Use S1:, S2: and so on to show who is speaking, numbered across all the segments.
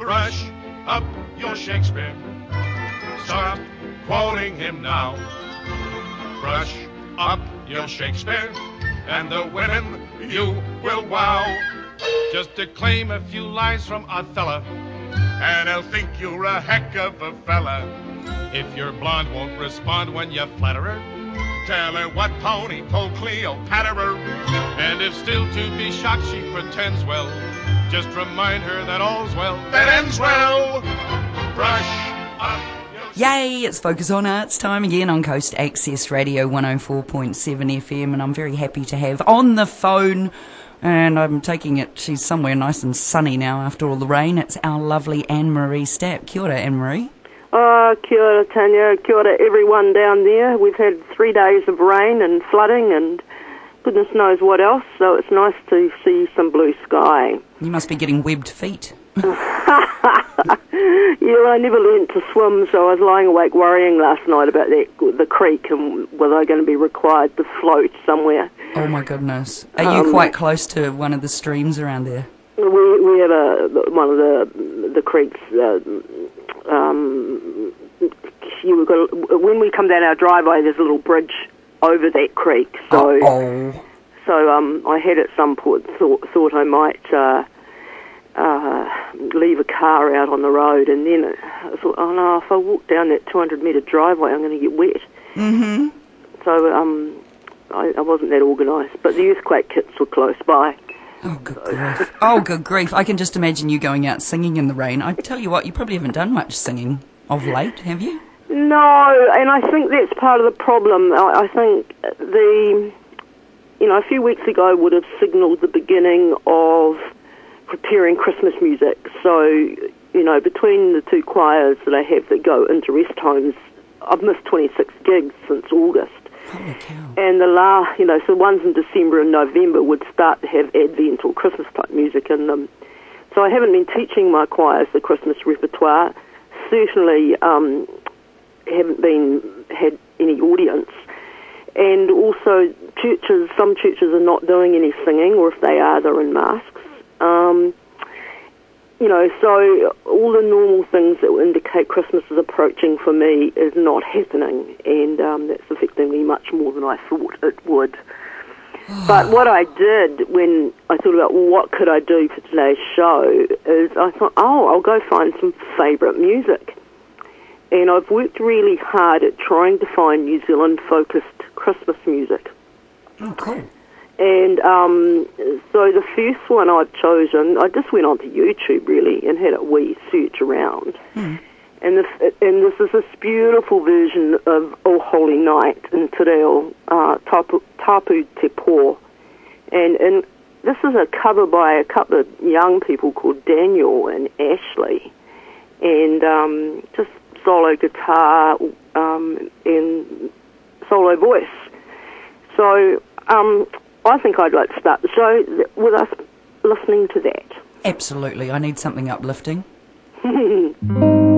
S1: Brush up your Shakespeare. Stop quoting him now. Brush up your Shakespeare, and the women you will wow. Just declaim a few lines from Othello, and they'll think you're a heck of a fella. If your blonde won't respond when you flatter her, tell her what pony told Cleopatra. And if still to be shocked she pretends well, just remind her that all's well that ends well. Brush up.
S2: Yay, it's Focus on Arts time again on Coast Access Radio 104.7 FM, and I'm very happy to have on the phone, and I'm taking it, she's somewhere nice and sunny now after all the rain. It's our lovely Ann-Marie Stapp. Kia ora, Ann-Marie.
S3: Oh, kia ora, Tanya. Kia ora, everyone down there. We've had three days of rain and flooding and goodness knows what else, so it's nice to see some blue sky.
S2: You must be getting webbed feet.
S3: Yeah, I never learnt to swim, so I was lying awake worrying last night about that, the creek and whether I'm going to be required to float somewhere.
S2: Oh my goodness. Are you
S3: Um,
S2: quite close to one of the streams around there?
S3: We we have a one of the the creeks. Uh, um, you got when we come down our driveway, there's a little bridge over that creek. So
S2: oh.
S3: so um, I had at some point thought thought I might uh, uh, leave a car out on the road, and then I thought, oh no, if I walk down that 200 metre driveway, I'm going to get wet.
S2: Mm-hmm.
S3: So um, I, I wasn't that organised, but the earthquake kits were close by.
S2: Oh, good grief. Oh, good grief. I can just imagine you going out singing in the rain. I tell you what, you probably haven't done much singing of late, have you?
S3: No, and I think that's part of the problem. I, I think the, you know, a few weeks ago would have signalled the beginning of preparing Christmas music. So, you know, between the two choirs that I have that go into rest homes, I've missed 26 gigs since August. And the last, you know, so ones in December and November would start to have Advent or Christmas type music in them. So I haven't been teaching my choirs the Christmas repertoire. Certainly um, haven't been had any audience. And also churches, some churches are not doing any singing, or if they are, they're in masks. Um, you know, so all the normal things that would indicate Christmas is approaching for me is not happening, and um, that's affecting me much more than I thought it would. but what I did when I thought about what could I do for today's show is I thought, oh, I'll go find some favourite music. And I've worked really hard at trying to find New Zealand focused Christmas music.
S2: Oh, cool.
S3: And um, so the first one I've chosen, I just went onto YouTube really and had a wee search around. And this, and this is this beautiful version of Oh Holy Night in Te Reo, uh, Tapu, Tapu Te Po. And, and this is a cover by a couple of young people called Daniel and Ashley. And um, just solo guitar um, and solo voice. So um, I think I'd like to start the show with us listening to that.
S2: Absolutely. I need something uplifting.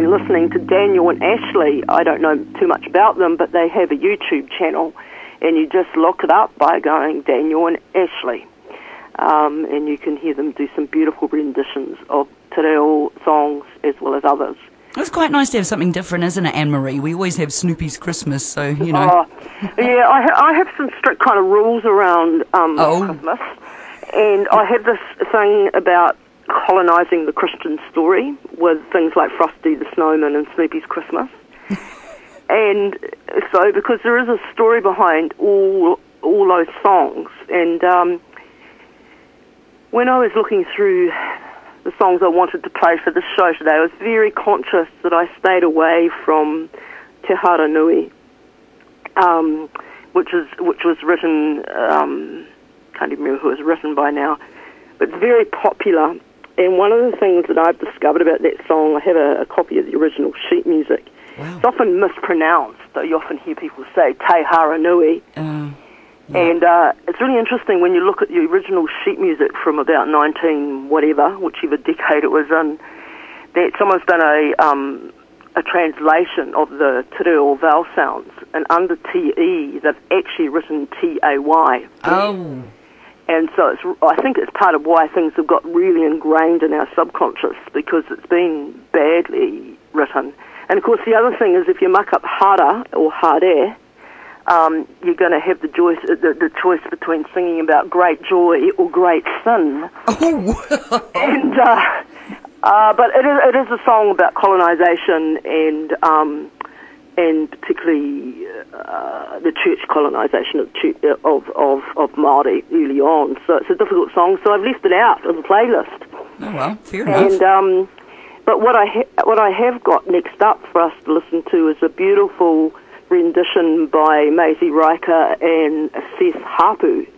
S3: been listening to Daniel and Ashley. I don't know too much about them, but they have a YouTube channel, and you just look it up by going Daniel and Ashley. Um, and you can hear them do some beautiful renditions of Te Reo songs as well as others.
S2: It's quite nice to have something different, isn't it, Ann-Marie? We always have Snoopy's Christmas, so you know.
S3: Oh, yeah, I, ha- I have some strict kind of rules around um,
S2: Oh.
S3: Christmas, and I have this thing about colonising the Christian story with things like Frosty the Snowman and Snoopy's Christmas. and so, because there is a story behind all all those songs, and um, when I was looking through the songs I wanted to play for the show today, I was very conscious that I stayed away from Te Hara Nui, um, which is which was written. Um, can't even remember who it was written by now, but it's very popular. And one of the things that I've discovered about that song, I have a, a copy of the original sheet music. It's often mispronounced, though you often hear people say Te Hara Nui.
S2: Uh,
S3: And uh, it's really interesting when you look at the original sheet music from about 19 whatever, whichever decade it was in, that someone's done a um, a translation of the te reo vowel sounds, and under TE they've actually written T-A-Y.
S2: oh,
S3: And so it's, I think it's part of why things have got really ingrained in our subconscious because it's been badly written. And of course, the other thing is if you muck up hara or hare, um, you're going to have the choice, the, the choice between singing about great joy or great sin.
S2: oh,
S3: And uh, uh, but it is, it is a song about colonisation and um, and particularly uh, the church colonisation of, chu- of of of Maori early on. So it's a difficult song. So I've left it out of the playlist.
S2: oh well, fair enough.
S3: And um, but what I ha- what I have got next up for us to listen to is a beautiful rendition by Maisey Rika and Seth Haapu,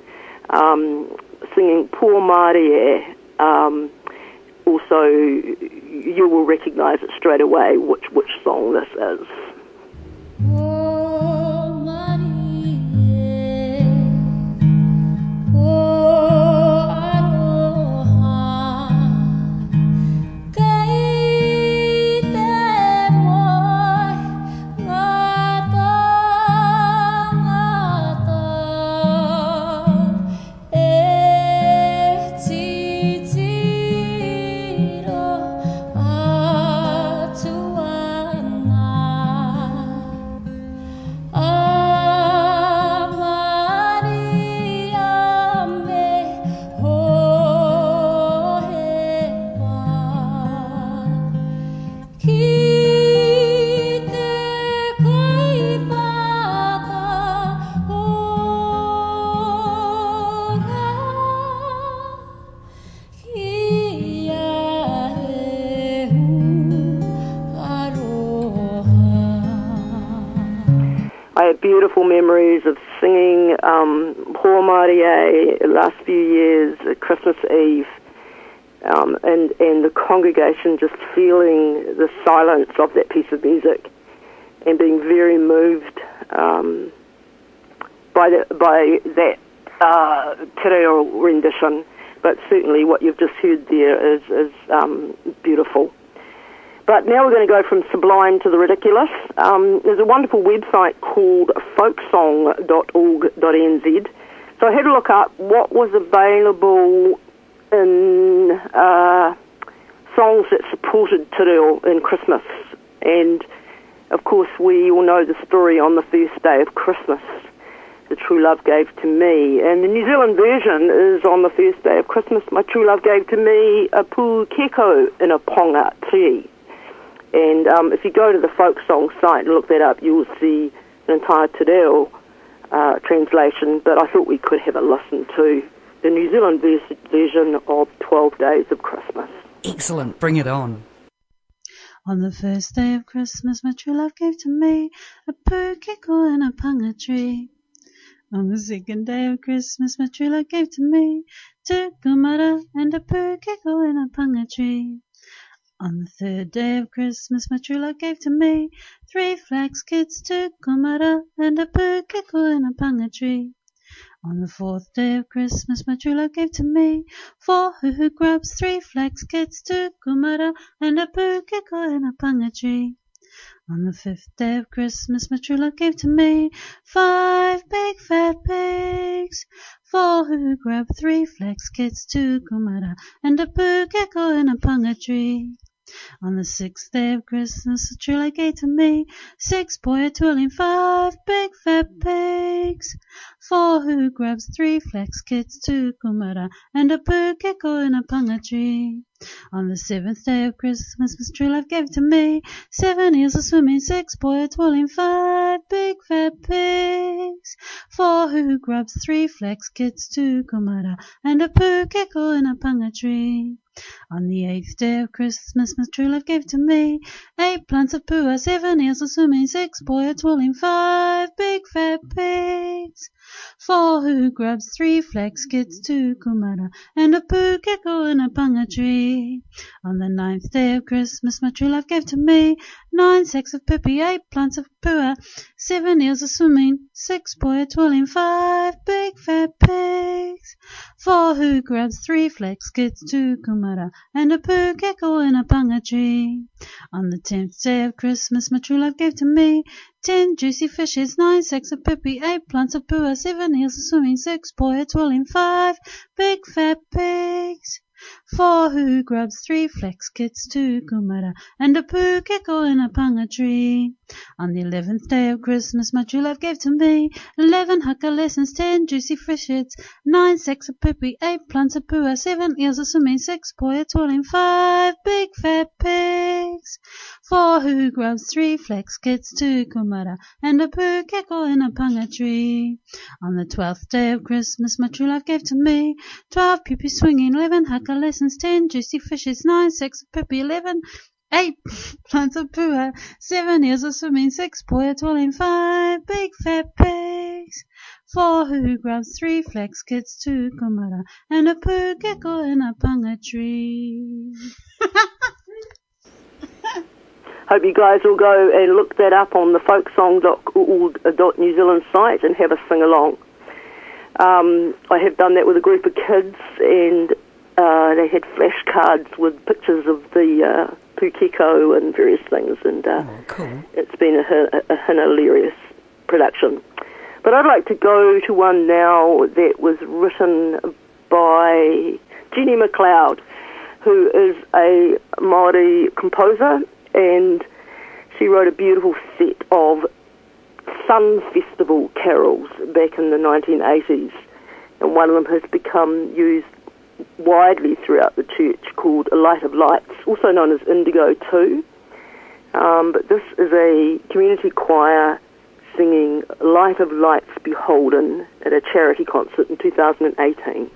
S3: um, singing Pō Mārie. Um, also, you will recognise it straight away which which song this is. Last few years Christmas Eve, um, and and the congregation just feeling the silence of that piece of music, and being very moved um, by the, by that uh, te reo rendition. But certainly, what you've just heard there is is um, beautiful. But now we're going to go from sublime to the ridiculous. Um, there's a wonderful website called folksong.org.nz. So I had to look up what was available in uh, songs that supported Te Reo in Christmas. And of course, we all know the story on the first day of Christmas. The true love gave to me. And the New Zealand version is on the first day of Christmas. My true love gave to me a pukeko in a ponga tree. And um, if you go to the folk song site and look that up, you will see an entire Te Reo uh, translation. But I thought we could have a listen to the New Zealand vers- version of 12 Days of Christmas.
S2: Excellent, bring it on.
S4: On the first day of Christmas, my true love gave to me a pukeko and a ponga tree. On the second day of Christmas, my true love gave to me two kumara and a pukeko and a ponga tree. On the third day of Christmas, my true love gave to me three flax kids, two kumara and a pukeko and a tree. On the fourth day of Christmas, my true love gave to me four huhu grubs, three flax kids, two kumara, and a pukeko and a tree. On the fifth day of Christmas, my true love gave to me five big fat pigs, four huhu grub, three flax kids, two kumara, and a pukeko and a tree. On the sixth day of Christmas, the true love gave to me six poi twirling, five big fat pigs, four huhu grubs, three flax kids, two kumara, and a pukeko in a ponga tree. On the seventh day of Christmas, Miss True Love gave to me seven eels a swimming, six poi a twirling, five big fat pigs, four huhu grubs, three flax kids, two kumara, and a poo pukeko and a ponga tree. On the eighth day of Christmas, Miss True Love gave to me eight plants of paua, seven eels a swimming, six poi a twirling, five big fat pigs, four huhu grubs, three flax kids, two kumara, and a poo pukeko and a ponga tree. On the ninth day of Christmas, my true love gave to me nine sacks of pipi, eight plants of paua, seven eels a swimming, six poi a twirling, five big fat pigs, four huhu grubs, three flax kids, two kumara, and a pukeko in a ponga tree. On the tenth day of Christmas, my true love gave to me ten juicy fishes, nine sacks of pipi, eight plants of paua, seven eels a swimming, six poi a twirling, five big fat pigs. Four huhu grubs, three flax kits, two kumara, and a pukeko in a ponga tree. On the eleventh day of Christmas, my true love gave to me eleven haka lessons, ten juicy fishes, nine sacks of pipi, eight plants of paua, seven eels a swimming, six poi a twirling, five big fat pigs, four huhu grubs, three flax kits, two kumara, and a pukeko in a ponga tree. On the twelfth day of Christmas, my true love gave to me twelve piupiu swinging, eleven haka lessons, ten juicy fishes, nine sacks of pipi, eleven eight plants of paua, seven eels of swimming, six poi a twirling, five big fat pigs, four huhu grubs, three flax kids, two kumara, and a pukeko in a ponga tree.
S3: Hope you guys will go and look that up on the folksong.org.new Zealand site and have a sing along. Um, I have done that with a group of kids, and uh, they had flashcards with pictures of the uh, pukeko and various things, and uh,
S2: Oh, cool.
S3: it's been a, a, a hilarious production. But I'd like to go to one now that was written by Jeannie McLeod, who is a Maori composer, and she wrote a beautiful set of Sun Festival carols back in the 1980s, and one of them has become used widely throughout the church called A Light of Lights, also known as Indigo 2. Um, but this is a community choir singing Light of Lights Beholden at a charity concert in 2018.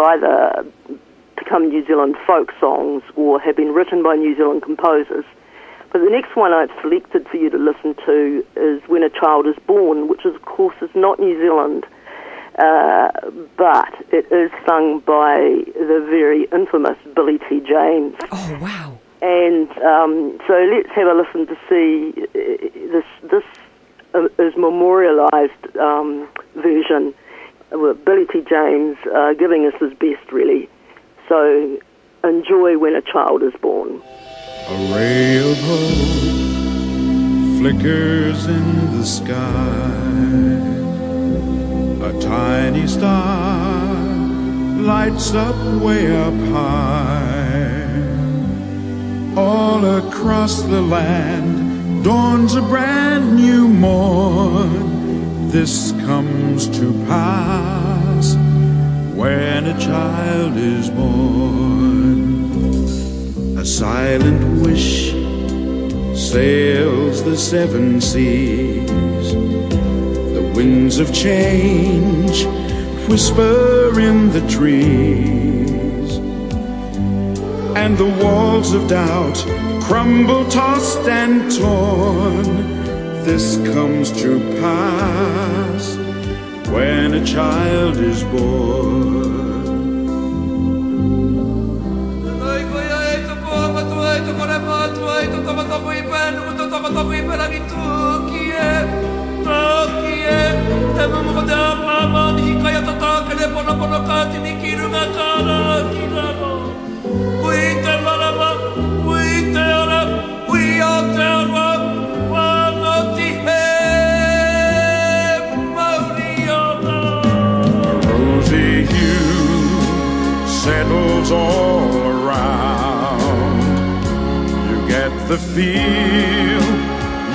S3: Either become New Zealand folk songs or have been written by New Zealand composers. But the next one I've selected for you to listen to is When a Child is Born, which is, of course is not New Zealand, uh, but it is sung by the very infamous Billy T. James.
S2: Oh, wow.
S3: And um, so let's have a listen to see uh, this. This uh, is memorialised um, version Billy T. James uh, giving us his best, really. So enjoy when a child is born.
S5: A ray of hope flickers in the sky. A tiny star lights up way up high. All across the land dawns a brand new morn. This comes to pass when a child is born. A silent wish sails the seven seas. The winds of change whisper in the trees. And the walls of doubt crumble, tossed and torn. This comes to pass when a child is born. A hue settles all around. You get the feel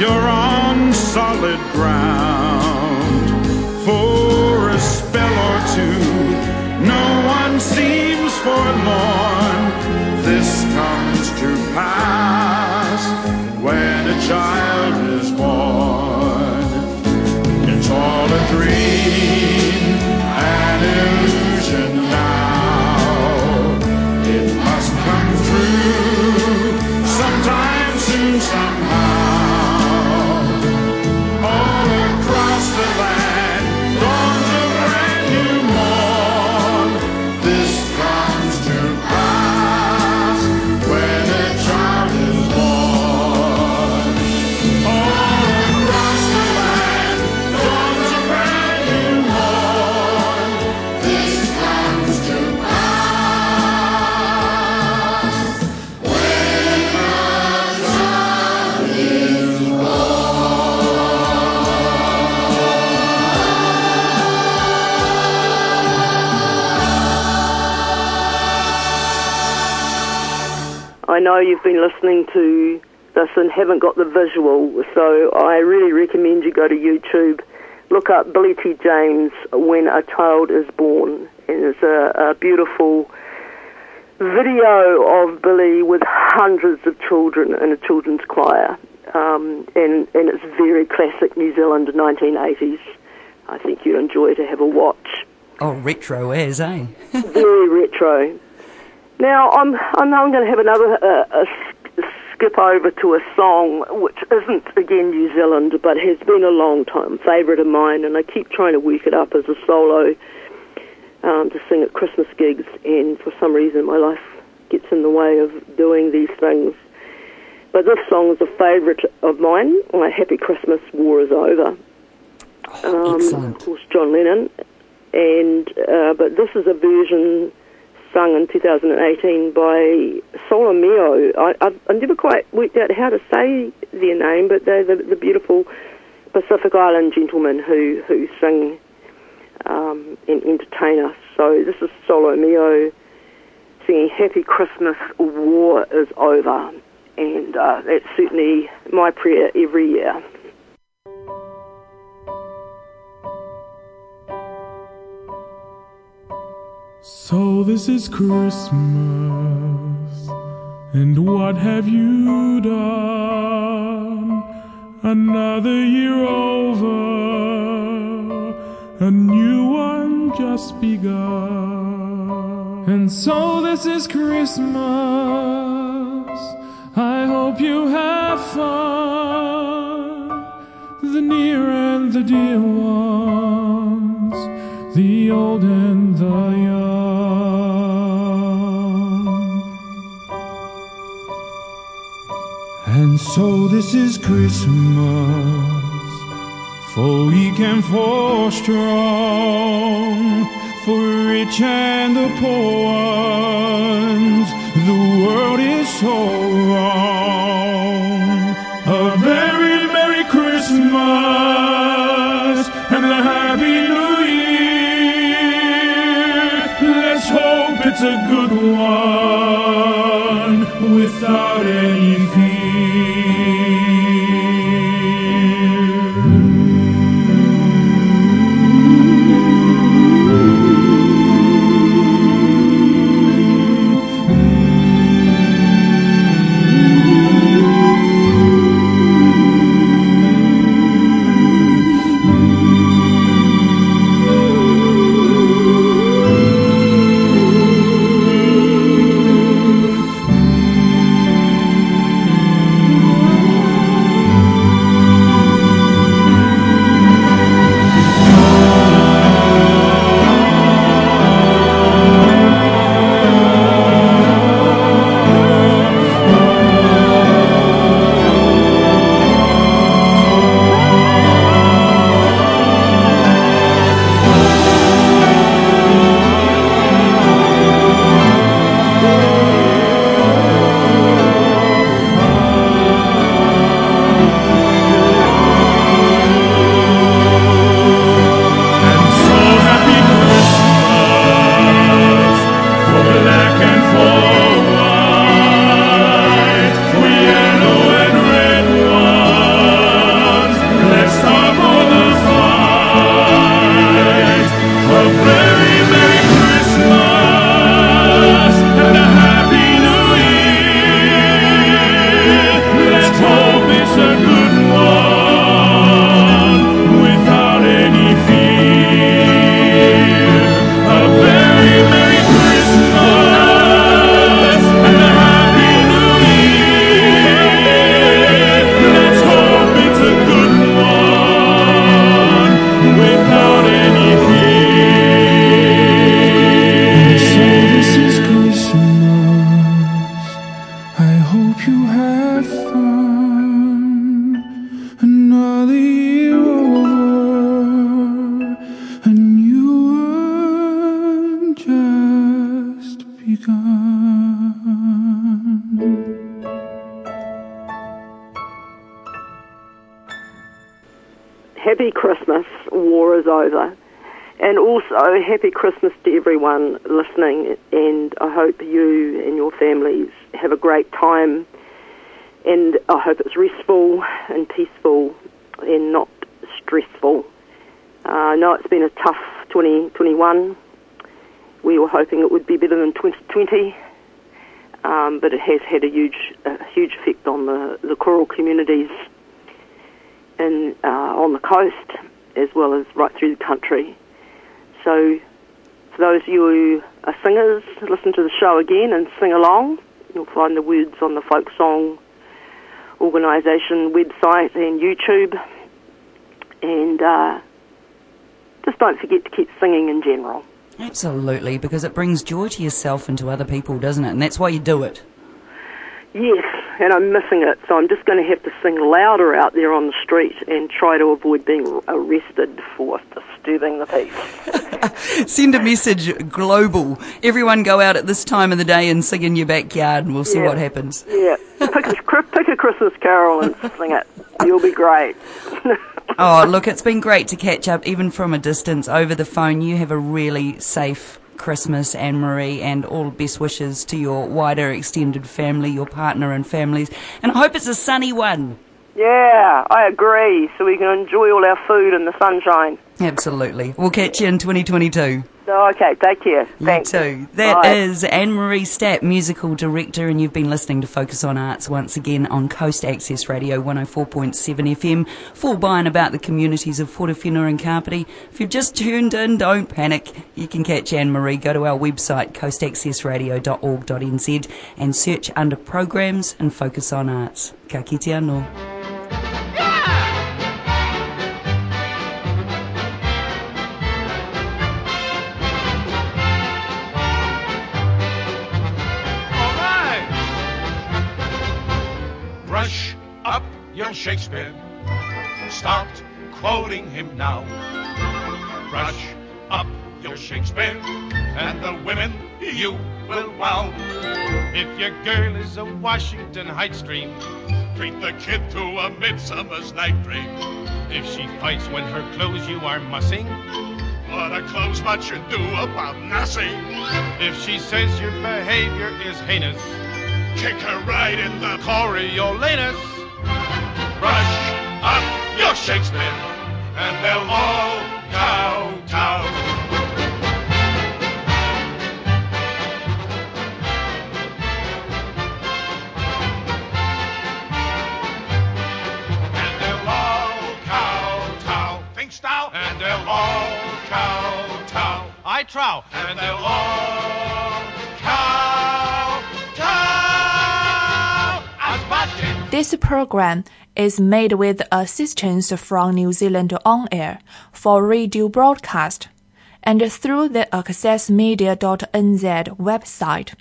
S5: you're on solid ground. For a spell or two, no one seems forlorn. This comes to pass when a child
S3: been listening to this and haven't got the visual, so I really recommend you go to YouTube, look up Billy T. James when a child is born, and it's a, a beautiful video of Billy with hundreds of children in a children's choir, um, and and it's very classic New Zealand 1980s. I think you'd enjoy to have a watch
S2: Oh, retro as, eh?
S3: very retro. Now I'm I know I'm going to have another uh, skip over to a song which isn't again New Zealand, but has been a long time favourite of mine, and I keep trying to work it up as a solo um, to sing at Christmas gigs, and for some reason my life gets in the way of doing these things. But this song is a favourite of mine. My Happy Christmas War is over. Um, of course, John Lennon, and uh, but this is a version sung in 2018 by Sol3 Mio. I, I've, I've never quite worked out how to say their name, but they're the, the beautiful Pacific Island gentlemen who who sing um, and entertain us. So this is Sol3 Mio singing "Happy Christmas, War is Over," and uh, that's certainly my prayer every year.
S6: So this is Christmas, and what have you done? Another year over, and just begun. And so this is Christmas. I hope you have fun. The near and the dear ones, the old and so this is Christmas for weak and for strong, for rich and the poor ones. The world is so wrong. Happy Christmas,
S3: war is over. And also, happy Christmas to everyone listening. And I hope you and your families have a great time. And I hope it's restful and peaceful and not stressful. Uh, I know it's been a tough 2021. We were hoping it would be better than 2020. Um, but it has had a huge, a huge effect on the, the choral communities in, uh, on the coast as well as right through the country. So, for those of you who are singers, listen to the show again and sing along. You'll find the words on the Folk Song Organisation website and YouTube. And uh, just don't forget to keep singing in general.
S2: Absolutely, because it brings joy to yourself and to other people, doesn't it? And that's why you do it.
S3: Yes, and I'm missing it, so I'm just going to have to sing louder out there on the street and try to avoid being arrested for disturbing the peace.
S2: Send a message global. Everyone go out at this time of the day and sing in your backyard, and we'll see
S3: Yeah.
S2: what happens.
S3: Yeah, pick a, pick a Christmas carol and sing it. You'll be great.
S2: Oh, look, it's been great to catch up, even from a distance over the phone. You have a really safe Christmas, Ann-Marie, and all best wishes to your wider extended family, your partner and families. And I hope it's a sunny one.
S3: yeah, I agree. So we can enjoy all our food in the sunshine.
S2: Absolutely. We'll catch you in 2022.
S3: Oh, okay, take care.
S2: You
S3: Thanks.
S2: too. That
S3: Bye.
S2: is Ann-Marie Stapp, musical director, and you've been listening to Focus on Arts once again on Coast Access Radio 104.7 FM for by and about the communities of Horowhenua and Kapiti. If you've just tuned in, don't panic. You can catch Ann-Marie. Go to our website, coastaccessradio.org.nz, and search under programs and Focus on Arts. Ka kite anō.
S1: You will wow. If your girl is a Washington Heights dream, treat the kid to a Midsummer's Night Dream. If she fights when her clothes you are mussing, what a clothes much you do about nothing. If she says your behavior is heinous, kick her right in the Coriolanus. Brush up your Shakespeare, and they'll all kowtow. Trow. And they'll all kowtow. As.
S7: This program is made with assistance from New Zealand On Air for radio broadcast and through the accessmedia.nz website.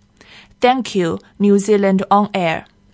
S7: Thank you, New Zealand On Air.